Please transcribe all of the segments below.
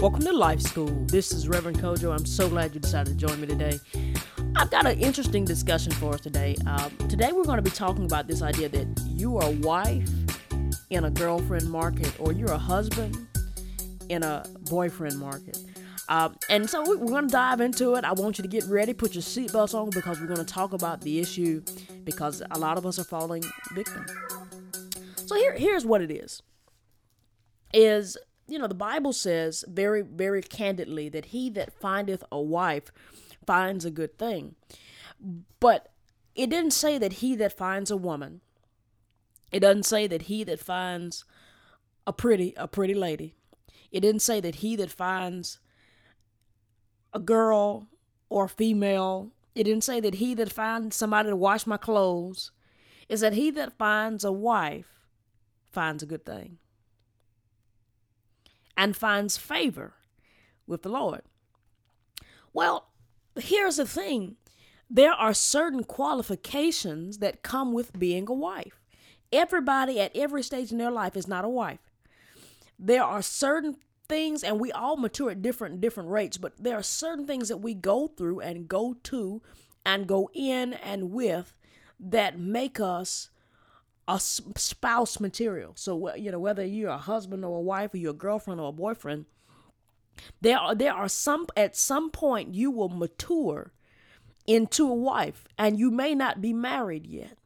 Welcome to Life School. This is Reverend Kojo. I'm so glad you decided to join me today. I've got an interesting discussion for us today. Um, today, we're going to be talking about this idea that you are a wife in a girlfriend market, or you're a husband in a boyfriend market. Um, and so we're going to dive into it. I want you to get ready, put your seatbelts on, because we're going to talk about the issue because a lot of us are falling victim. So here, here's what it is. Is you know the Bible says very, very candidly that he that findeth a wife finds a good thing, but it didn't say that he that finds a woman. It doesn't say that he that finds a pretty a pretty lady. It didn't say that he that finds a girl or a female. It didn't say that he that finds somebody to wash my clothes. Is that he that finds a wife finds a good thing and finds favor with the Lord. Well, here's the thing there are certain qualifications that come with being a wife. Everybody at every stage in their life is not a wife. There are certain things and we all mature at different different rates, but there are certain things that we go through and go to and go in and with that make us a spouse material. So you know whether you're a husband or a wife or you're a girlfriend or a boyfriend, there are there are some at some point you will mature into a wife and you may not be married yet.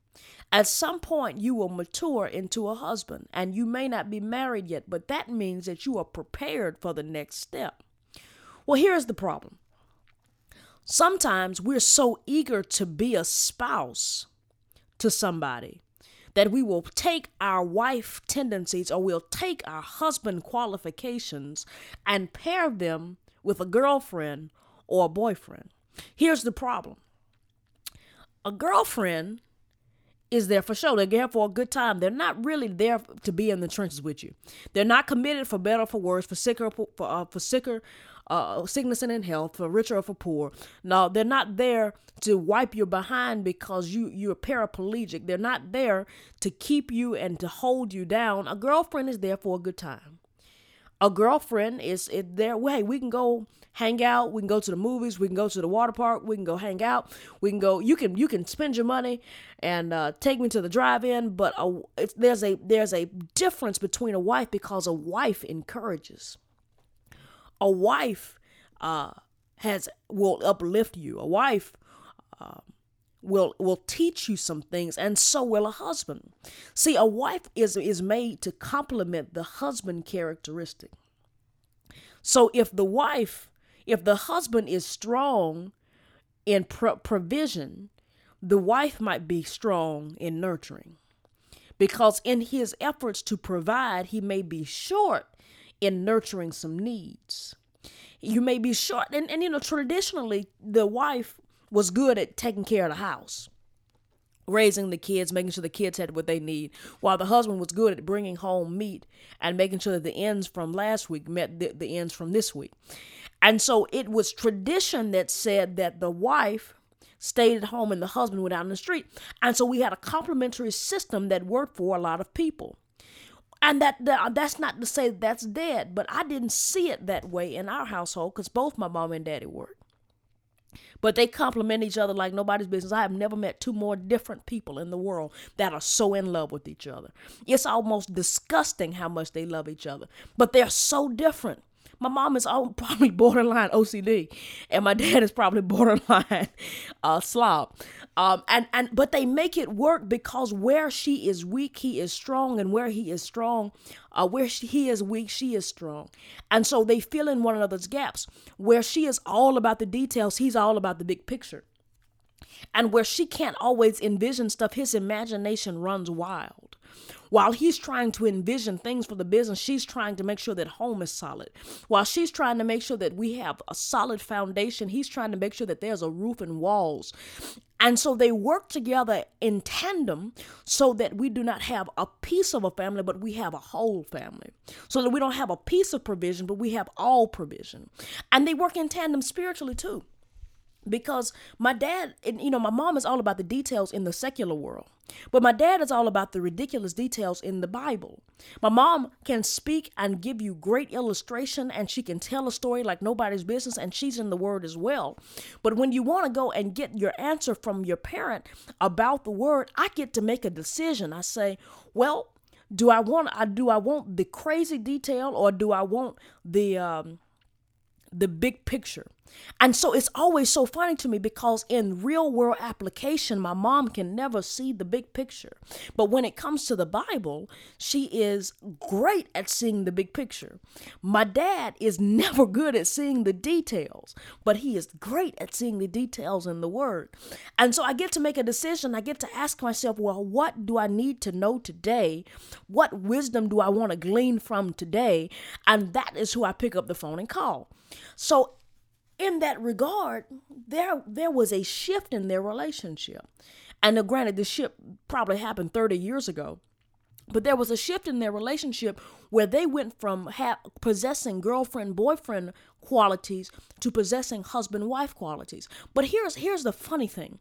At some point, you will mature into a husband, and you may not be married yet, but that means that you are prepared for the next step. Well, here's the problem sometimes we're so eager to be a spouse to somebody that we will take our wife tendencies or we'll take our husband qualifications and pair them with a girlfriend or a boyfriend. Here's the problem a girlfriend is there for show. They're there for a good time. They're not really there to be in the trenches with you. They're not committed for better or for worse, for sicker for uh, for sicker uh, sickness and in health, for richer or for poor. No, they're not there to wipe your behind because you you're paraplegic. They're not there to keep you and to hold you down. A girlfriend is there for a good time a girlfriend is it there hey we can go hang out we can go to the movies we can go to the water park we can go hang out we can go you can you can spend your money and uh, take me to the drive-in but a, there's a there's a difference between a wife because a wife encourages a wife uh, has will uplift you. A wife uh, will will teach you some things and so will a husband. See a wife is is made to complement the husband characteristic. So if the wife if the husband is strong in pro- provision the wife might be strong in nurturing because in his efforts to provide he may be short in nurturing some needs you may be short and, and you know traditionally the wife was good at taking care of the house raising the kids, making sure the kids had what they need, while the husband was good at bringing home meat and making sure that the ends from last week met the, the ends from this week. And so it was tradition that said that the wife stayed at home and the husband went out in the street. And so we had a complementary system that worked for a lot of people. And that, that that's not to say that's dead, but I didn't see it that way in our household because both my mom and daddy worked but they complement each other like nobody's business. I have never met two more different people in the world that are so in love with each other. It's almost disgusting how much they love each other, but they're so different. My mom is all, probably borderline OCD, and my dad is probably borderline uh, slob. Um, and and but they make it work because where she is weak, he is strong, and where he is strong, uh, where she, he is weak, she is strong, and so they fill in one another's gaps. Where she is all about the details, he's all about the big picture. And where she can't always envision stuff, his imagination runs wild. While he's trying to envision things for the business, she's trying to make sure that home is solid. While she's trying to make sure that we have a solid foundation, he's trying to make sure that there's a roof and walls. And so they work together in tandem so that we do not have a piece of a family, but we have a whole family. So that we don't have a piece of provision, but we have all provision. And they work in tandem spiritually too. Because my dad and you know my mom is all about the details in the secular world but my dad is all about the ridiculous details in the bible. My mom can speak and give you great illustration and she can tell a story like nobody's business and she's in the word as well. But when you want to go and get your answer from your parent about the word i get to make a decision. I say well do i want i do i want the crazy detail or do i want the um the big picture and so it's always so funny to me because in real world application, my mom can never see the big picture. But when it comes to the Bible, she is great at seeing the big picture. My dad is never good at seeing the details, but he is great at seeing the details in the Word. And so I get to make a decision. I get to ask myself, well, what do I need to know today? What wisdom do I want to glean from today? And that is who I pick up the phone and call. So in that regard, there there was a shift in their relationship. And now, granted, the shift probably happened 30 years ago. But there was a shift in their relationship where they went from ha- possessing girlfriend boyfriend qualities to possessing husband wife qualities. But here's here's the funny thing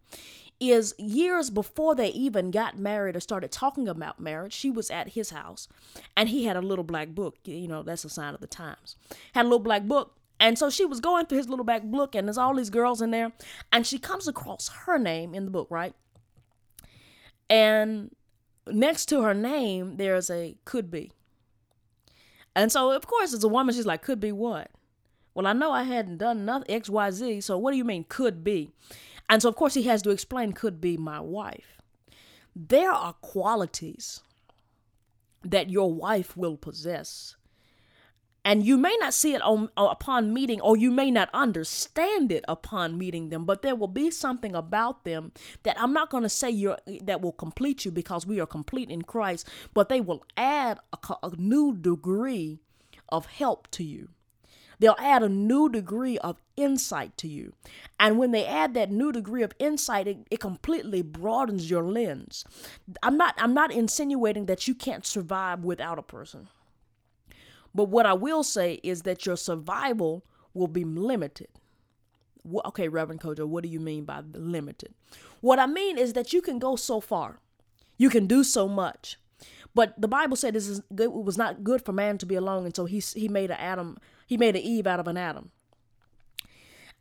is years before they even got married or started talking about marriage, she was at his house and he had a little black book. You know, that's a sign of the times. Had a little black book and so she was going through his little back book, and there's all these girls in there, and she comes across her name in the book, right? And next to her name, there's a could be. And so, of course, as a woman, she's like, could be what? Well, I know I hadn't done nothing, XYZ, so what do you mean could be? And so, of course, he has to explain could be my wife. There are qualities that your wife will possess and you may not see it on, uh, upon meeting or you may not understand it upon meeting them but there will be something about them that i'm not going to say you that will complete you because we are complete in christ but they will add a, a new degree of help to you they'll add a new degree of insight to you. And when they add that new degree of insight, it, it, completely broadens your lens. I'm not I'm not insinuating that you can't survive without a person. But what I will say is that your survival will be limited. Okay, Reverend Kojo, what do you mean by limited? What I mean is that you can go so far, you can do so much. But the Bible said this is good, it was not good for man to be alone, and so he he made an Adam, he made an Eve out of an Adam.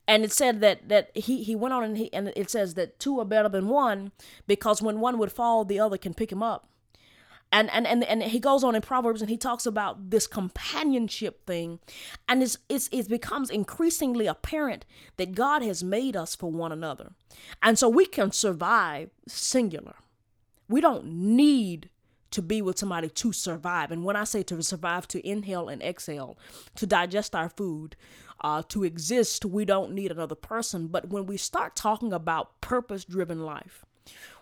And it said that that he he went on and he and it says that two are better than one because when one would fall, the other can pick him up and and and, and he goes on in proverbs and he talks about this companionship thing. And it's, it's it becomes increasingly apparent that god has made us for one another. And so we can survive singular. We don't need to be with somebody to survive. And when i say to survive to inhale and exhale to digest our food uh, to exist we don't need another person. But when we start talking about purpose driven life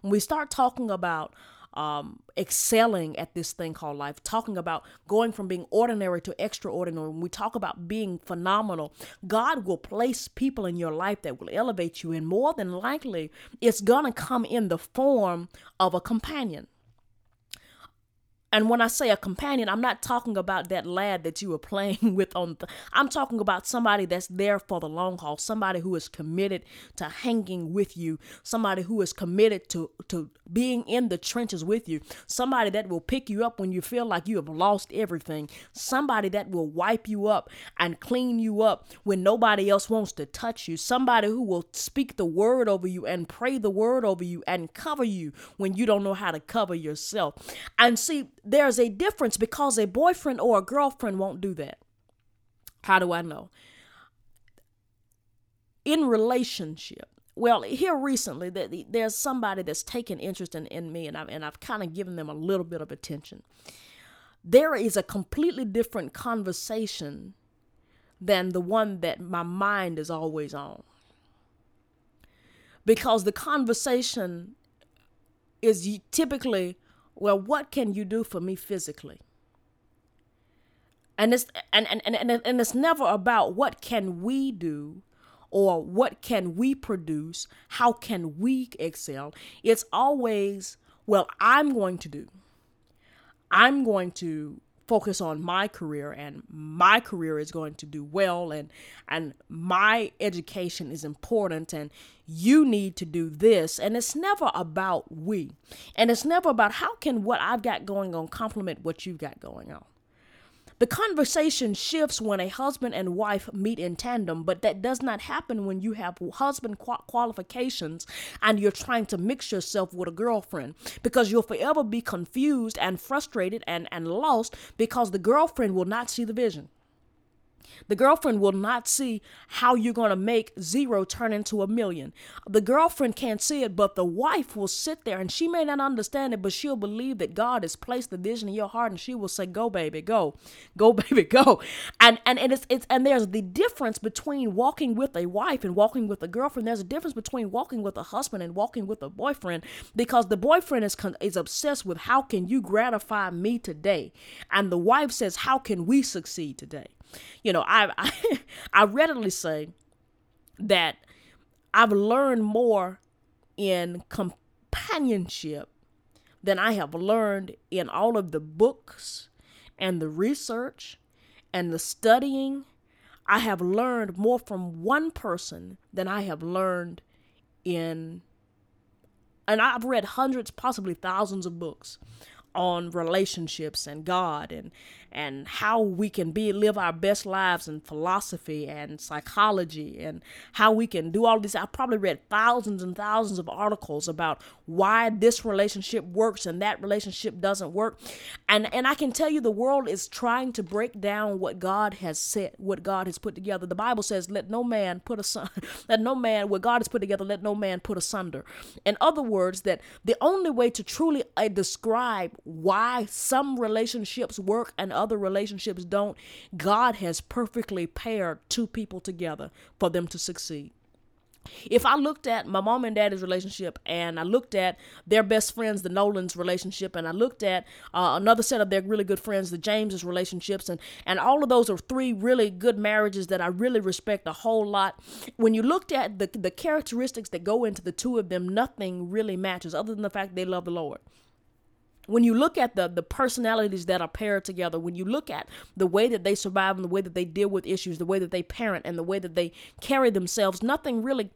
when we start talking about um, excelling at this thing called life, talking about going from being ordinary to extraordinary. When we talk about being phenomenal, God will place people in your life that will elevate you, and more than likely, it's gonna come in the form of a companion. And when I say a companion, I'm not talking about that lad that you were playing with on the, I'm talking about somebody that's there for the long haul, somebody who is committed to hanging with you, somebody who is committed to to being in the trenches with you, somebody that will pick you up when you feel like you have lost everything, somebody that will wipe you up and clean you up when nobody else wants to touch you, somebody who will speak the word over you and pray the word over you and cover you when you don't know how to cover yourself. And see, there's a difference because a boyfriend or a girlfriend won't do that. How do I know? In relationship, well, here recently, there's somebody that's taken interest in, in me, and I've, and I've kind of given them a little bit of attention. There is a completely different conversation than the one that my mind is always on. Because the conversation is typically well, what can you do for me physically? And it's and, and, and, and it's never about what can we do or what can we produce, how can we excel. It's always, well, I'm going to do. I'm going to focus on my career and my career is going to do well and and my education is important and you need to do this. And it's never about we. And it's never about how can what I've got going on complement what you've got going on the conversation shifts when a husband and wife meet in tandem, but that does not happen when you have husband qualifications and you're trying to mix yourself with a girlfriend because you'll forever be confused and frustrated and, and lost because the girlfriend will not see the vision. The girlfriend will not see how you're going to make zero turn into a million. The girlfriend can't see it, but the wife will sit there and she may not understand it, but she'll believe that God has placed the vision in your heart and she will say, Go, baby, go. Go, baby, go. And and, and it's it's and there's the difference between walking with a wife and walking with a girlfriend. There's a difference between walking with a husband and walking with a boyfriend because the boyfriend is con- is obsessed with how can you gratify me today? And the wife says, How can we succeed today? You know, I, I, I readily say that I've learned more in companionship than I have learned in all of the books and the research and the studying. I have learned more from one person than I have learned in, and I've read hundreds, possibly thousands of books on relationships and God and and how we can be live our best lives in philosophy and psychology and how we can do all these i probably read thousands and thousands of articles about why this relationship works and that relationship doesn't work. And and i can tell you the world is trying to break down what god has said what god has put together. The bible says let no man put a let no man what god has put together let no man put asunder. In other words that the only way to truly uh, describe why some relationships work and other relationships don't, God has perfectly paired two people together for them to succeed. If I looked at my mom and daddy's relationship and I looked at their best friends, the Nolan's relationship, and I looked at uh, another set of their really good friends, the James's relationships, and, and all of those are three really good marriages that I really respect a whole lot. When you looked at the, the characteristics that go into the two of them, nothing really matches other than the fact they love the Lord when you look at the the personalities that are paired together when you look at the way that they survive and the way that they deal with issues the way that they parent and the way that they carry themselves nothing really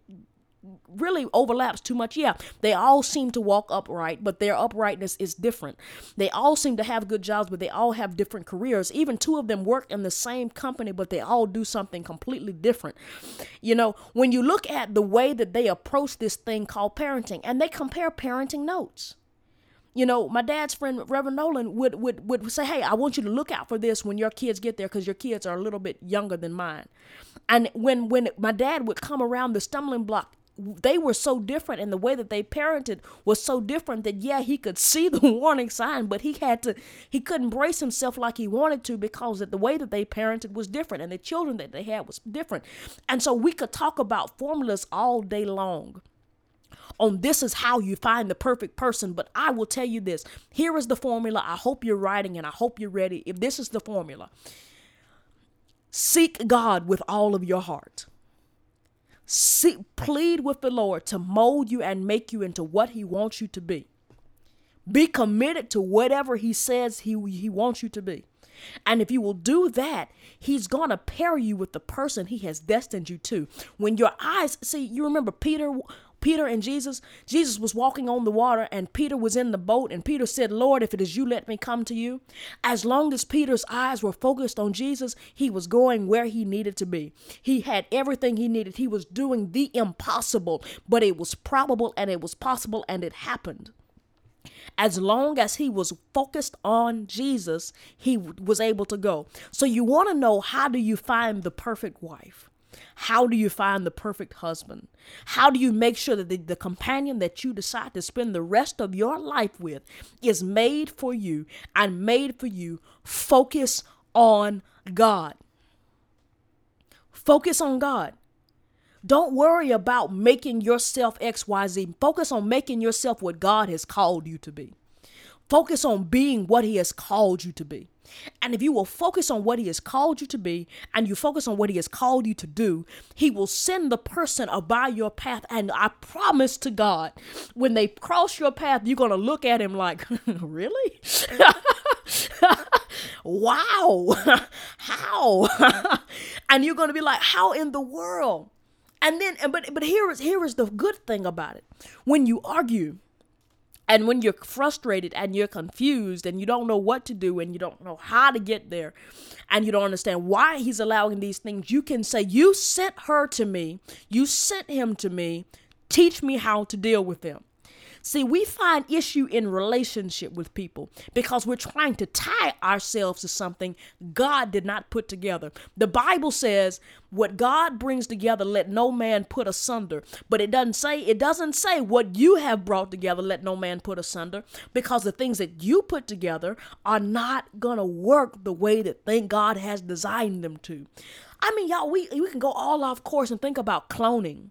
really overlaps too much. Yeah, they all seem to walk upright, but their uprightness is different. They all seem to have good jobs, but they all have different careers. Even two of them work in the same company, but they all do something completely different. You know, when you look at the way that they approach this thing called parenting, and they compare parenting notes. You know, my dad's friend Reverend Nolan would would would say, "Hey, I want you to look out for this when your kids get there because your kids are a little bit younger than mine." And when when my dad would come around the stumbling block, they were so different and the way that they parented was so different that yeah he could see the warning sign but he had to he couldn't brace himself like he wanted to because the way that they parented was different and the children that they had was different and so we could talk about formulas all day long on this is how you find the perfect person. But I will tell you this here is the formula. I hope you're writing and I hope you're ready. If this is the formula, seek God with all of your heart. Seek, plead with the Lord to mold you and make you into what He wants you to be. Be committed to whatever He says He, he wants you to be. And if you will do that, He's going to pair you with the person He has destined you to. When your eyes, see, you remember Peter Peter and Jesus, Jesus was walking on the water and Peter was in the boat and Peter said, "Lord, if it is you, let me come to you." As long as Peter's eyes were focused on Jesus, he was going where he needed to be. He had everything he needed. He was doing the impossible, but it was probable and it was possible and it happened. As long as he was focused on Jesus, he was able to go. So you want to know how do you find the perfect wife? How do you find the perfect husband? How do you make sure that the, the companion that you decide to spend the rest of your life with is made for you and made for you? Focus on God. Focus on God. Don't worry about making yourself XYZ. Focus on making yourself what God has called you to be. Focus on being what He has called you to be. And if you will focus on what He has called you to be and you focus on what He has called you to do, He will send the person by your path. And I promise to God, when they cross your path, you're going to look at Him like, really? wow. how? and you're going to be like, how in the world? And then, but but here is here is the good thing about it. When you argue, and when you're frustrated and you're confused and you don't know what to do and you don't know how to get there and you don't understand why he's allowing these things, you can say, You sent her to me, you sent him to me, teach me how to deal with them. See, we find issue in relationship with people because we're trying to tie ourselves to something God did not put together. The Bible says, "What God brings together, let no man put asunder." But it doesn't say it doesn't say what you have brought together, let no man put asunder, because the things that you put together are not going to work the way that think God has designed them to. I mean, y'all, we we can go all off course and think about cloning.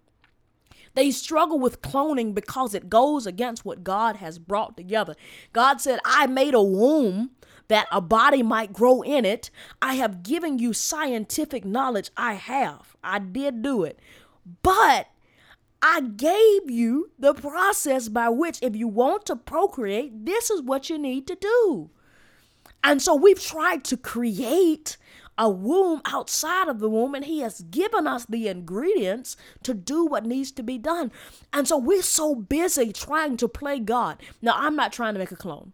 They struggle with cloning because it goes against what God has brought together. God said, I made a womb that a body might grow in it. I have given you scientific knowledge. I have. I did do it. But I gave you the process by which, if you want to procreate, this is what you need to do. And so we've tried to create a womb outside of the womb, and He has given us the ingredients to do what needs to be done. And so we're so busy trying to play God. Now, I'm not trying to make a clone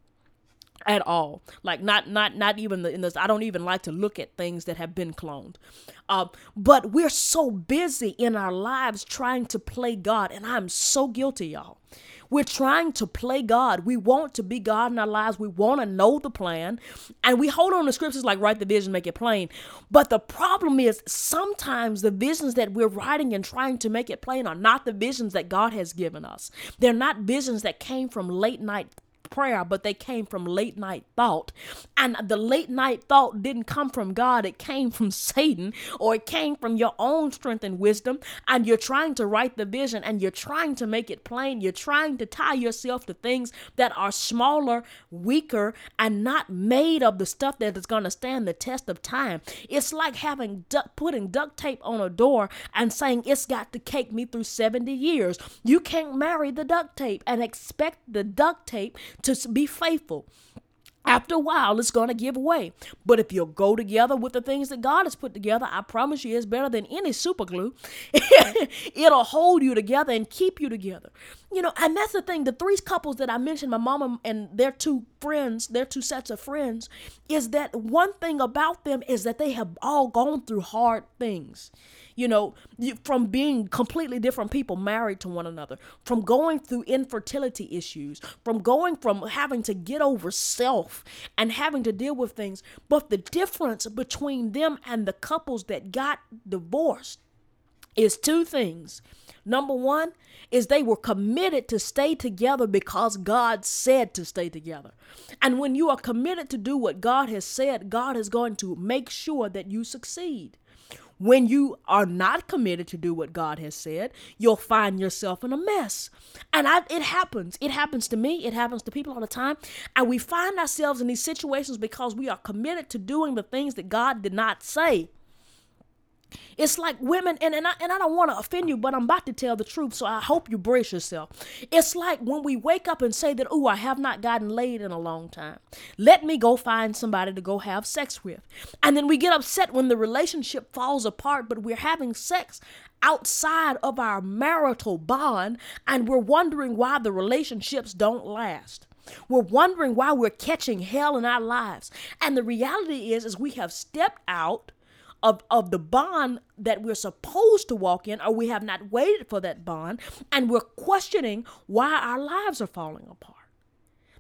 at all like not not not even in this i don't even like to look at things that have been cloned uh, but we're so busy in our lives trying to play god and i'm so guilty y'all we're trying to play God. We want to be God in our lives. We want to know the plan. And we hold on to scriptures like write the vision, make it plain. But the problem is sometimes the visions that we're writing and trying to make it plain are not the visions that God has given us. They're not visions that came from late night prayer, but they came from late night thought. And the late night thought didn't come from God, it came from Satan, or it came from your own strength and wisdom. And you're trying to write the vision and you're trying to make it plain. You're trying to tie yourself to things that are smaller, weaker, and not made of the stuff that is going to stand the test of time. It's like having putting duct tape on a door and saying it's got to cake me through 70 years. You can't marry the duct tape and expect the duct tape to be faithful. After a while, it's going to give way. But if you'll go together with the things that God has put together, I promise you it's better than any super glue. It'll hold you together and keep you together. You know, and that's the thing. The three couples that I mentioned, my mama and their two friends, their two sets of friends, is that one thing about them is that they have all gone through hard things you know, from being completely different people married to one another, from going through infertility issues, from going from having to get over self and having to deal with things. But the difference between them and the couples that got divorced is two things. Number one is they were committed to stay together because God said to stay together. And when you are committed to do what God has said, God is going to make sure that you succeed. When you are not committed to do what God has said, you'll find yourself in a mess. And I, it happens. It happens to me. It happens to people all the time. And we find ourselves in these situations because we are committed to doing the things that God did not say. It's like women, and, and I and I don't want to offend you, but I'm about to tell the truth, so I hope you brace yourself. It's like when we wake up and say that, oh, I have not gotten laid in a long time. Let me go find somebody to go have sex with. And then we get upset when the relationship falls apart, but we're having sex outside of our marital bond, and we're wondering why the relationships don't last. We're wondering why we're catching hell in our lives. And the reality is, is we have stepped out of, of the bond that we're supposed to walk in, or we have not waited for that bond, and we're questioning why our lives are falling apart.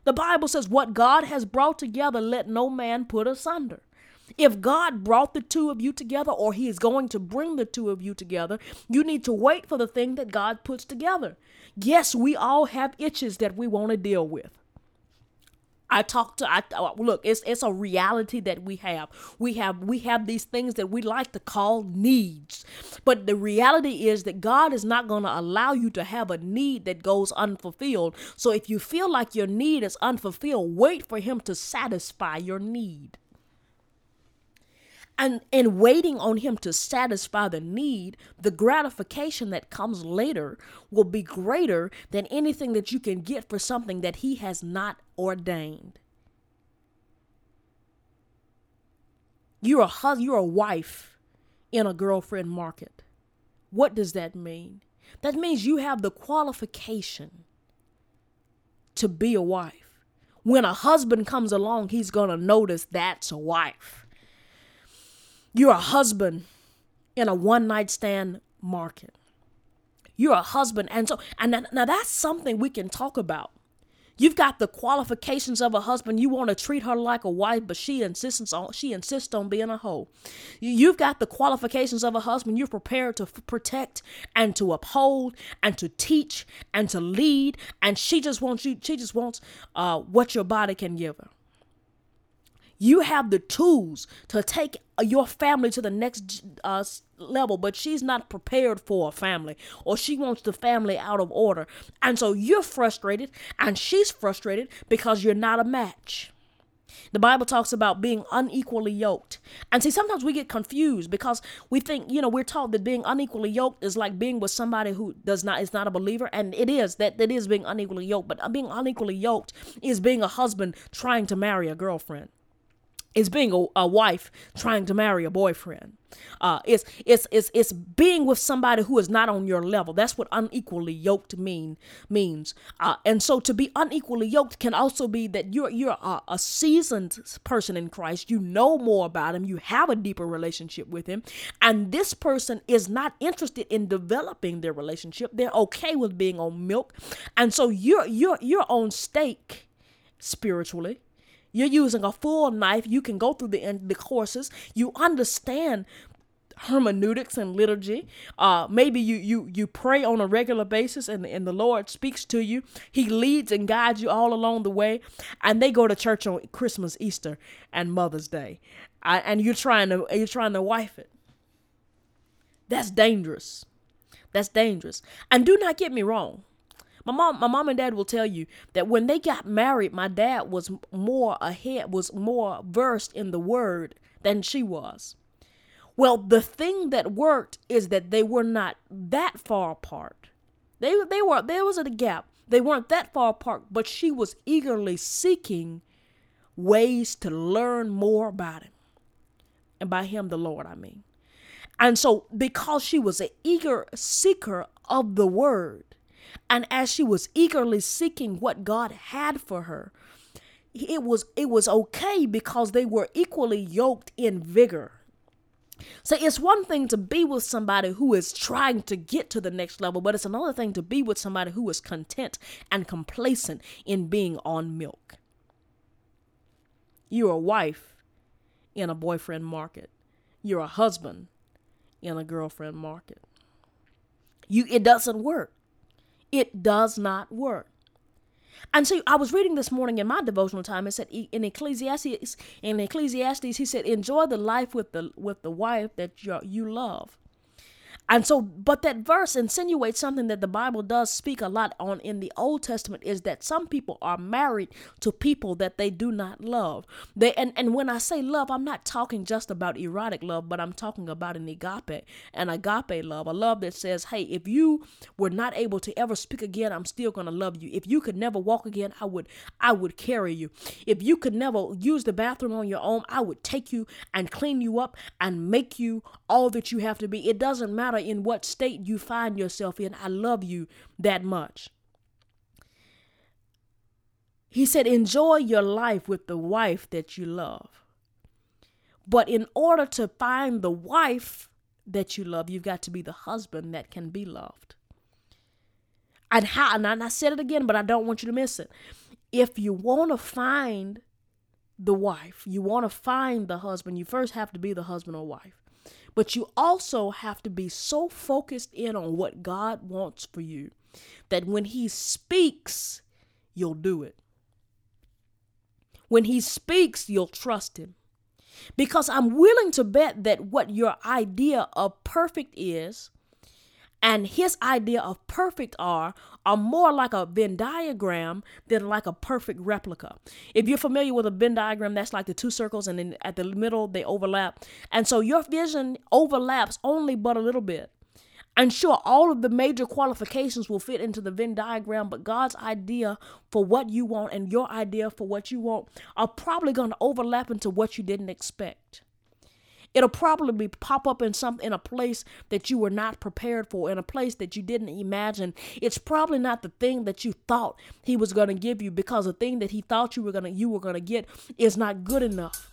The Bible says, What God has brought together, let no man put asunder. If God brought the two of you together, or He is going to bring the two of you together, you need to wait for the thing that God puts together. Yes, we all have itches that we want to deal with. I talk to I uh, look it's it's a reality that we have. We have we have these things that we like to call needs. But the reality is that God is not going to allow you to have a need that goes unfulfilled. So if you feel like your need is unfulfilled, wait for him to satisfy your need. And in waiting on him to satisfy the need, the gratification that comes later will be greater than anything that you can get for something that he has not ordained. You're a husband, you're a wife in a girlfriend market. What does that mean? That means you have the qualification to be a wife. When a husband comes along, he's going to notice that's a wife. You're a husband in a one night stand market. You're a husband. And so, and now that's something we can talk about. You've got the qualifications of a husband. You want to treat her like a wife, but she insists on she insists on being a hoe. You've got the qualifications of a husband. You're prepared to f- protect and to uphold and to teach and to lead, and she just wants you. She just wants uh, what your body can give her. You have the tools to take your family to the next uh, level, but she's not prepared for a family or she wants the family out of order. And so you're frustrated and she's frustrated because you're not a match. The Bible talks about being unequally yoked. And see, sometimes we get confused because we think, you know, we're taught that being unequally yoked is like being with somebody who does not is not a believer. And it is that it is being unequally yoked. But being unequally yoked is being a husband trying to marry a girlfriend is being a, a, wife trying to marry a boyfriend. Uh, it's, it's, it's, it's being with somebody who is not on your level. That's what unequally yoked mean means. Uh, and so to be unequally yoked can also be that you're you're a, a seasoned person in Christ. You know more about him. You have a deeper relationship with him, and this person is not interested in developing their relationship. They're okay with being on milk, and so you're you're you're on steak spiritually you're using a full knife. You can go through the the courses. You understand hermeneutics and liturgy. Uh, maybe you you you pray on a regular basis, and and the Lord speaks to you. He leads and guides you all along the way. And they go to church on Christmas, Easter, and Mother's Day, I, and you're trying to you're trying to wife it. That's dangerous. That's dangerous. And do not get me wrong. My mom, my mom and dad will tell you that when they got married, my dad was more ahead, was more versed in the word than she was. Well, the thing that worked is that they were not that far apart. They they were there was a gap. They weren't that far apart, but she was eagerly seeking ways to learn more about him. And by him the Lord, I mean. And so because she was an eager seeker of the word, and as she was eagerly seeking what God had for her, it was it was okay because they were equally yoked in vigor. So it's one thing to be with somebody who is trying to get to the next level, but it's another thing to be with somebody who is content and complacent in being on milk. You're a wife in a boyfriend market. You're a husband in a girlfriend market. You it doesn't work. It does not work. And so I was reading this morning in my devotional time. It said in Ecclesiastes, in Ecclesiastes, he said, "Enjoy the life with the with the wife that you you love." And so, but that verse insinuates something that the Bible does speak a lot on in the Old Testament is that some people are married to people that they do not love. They and, and when I say love, I'm not talking just about erotic love, but I'm talking about an agape, an agape love, a love that says, hey, if you were not able to ever speak again, I'm still gonna love you. If you could never walk again, I would I would carry you. If you could never use the bathroom on your own, I would take you and clean you up and make you all that you have to be. It doesn't matter matter in what state you find yourself in, I love you that much. He said, enjoy your life with the wife that you love. But in order to find the wife that you love, you've got to be the husband that can be loved. And how, and I said it again, but I don't want you to miss it. If you want to find the wife, you want to find the husband, you first have to be the husband or wife. But you also have to be so focused in on what God wants for you that when He speaks, you'll do it. When He speaks, you'll trust Him. Because I'm willing to bet that what your idea of perfect is, And his idea of perfect are are more like a Venn diagram than like a perfect replica. If you're familiar with a Venn diagram, that's like the two circles, and then at the middle they overlap. And so your vision overlaps only but a little bit. And sure, all of the major qualifications will fit into the Venn diagram, but God's idea for what you want and your idea for what you want are probably going to overlap into what you didn't expect. It'll probably pop up in some in a place that you were not prepared for, in a place that you didn't imagine. It's probably not the thing that you thought he was going to give you because the thing that he thought you were going to you were going to get is not good enough.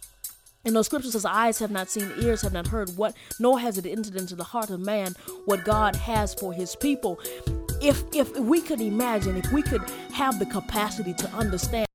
And those scriptures says, eyes have not seen, ears have not heard what, nor has it entered into the heart of man what God has for his people. If if we could imagine, if we could have the capacity to understand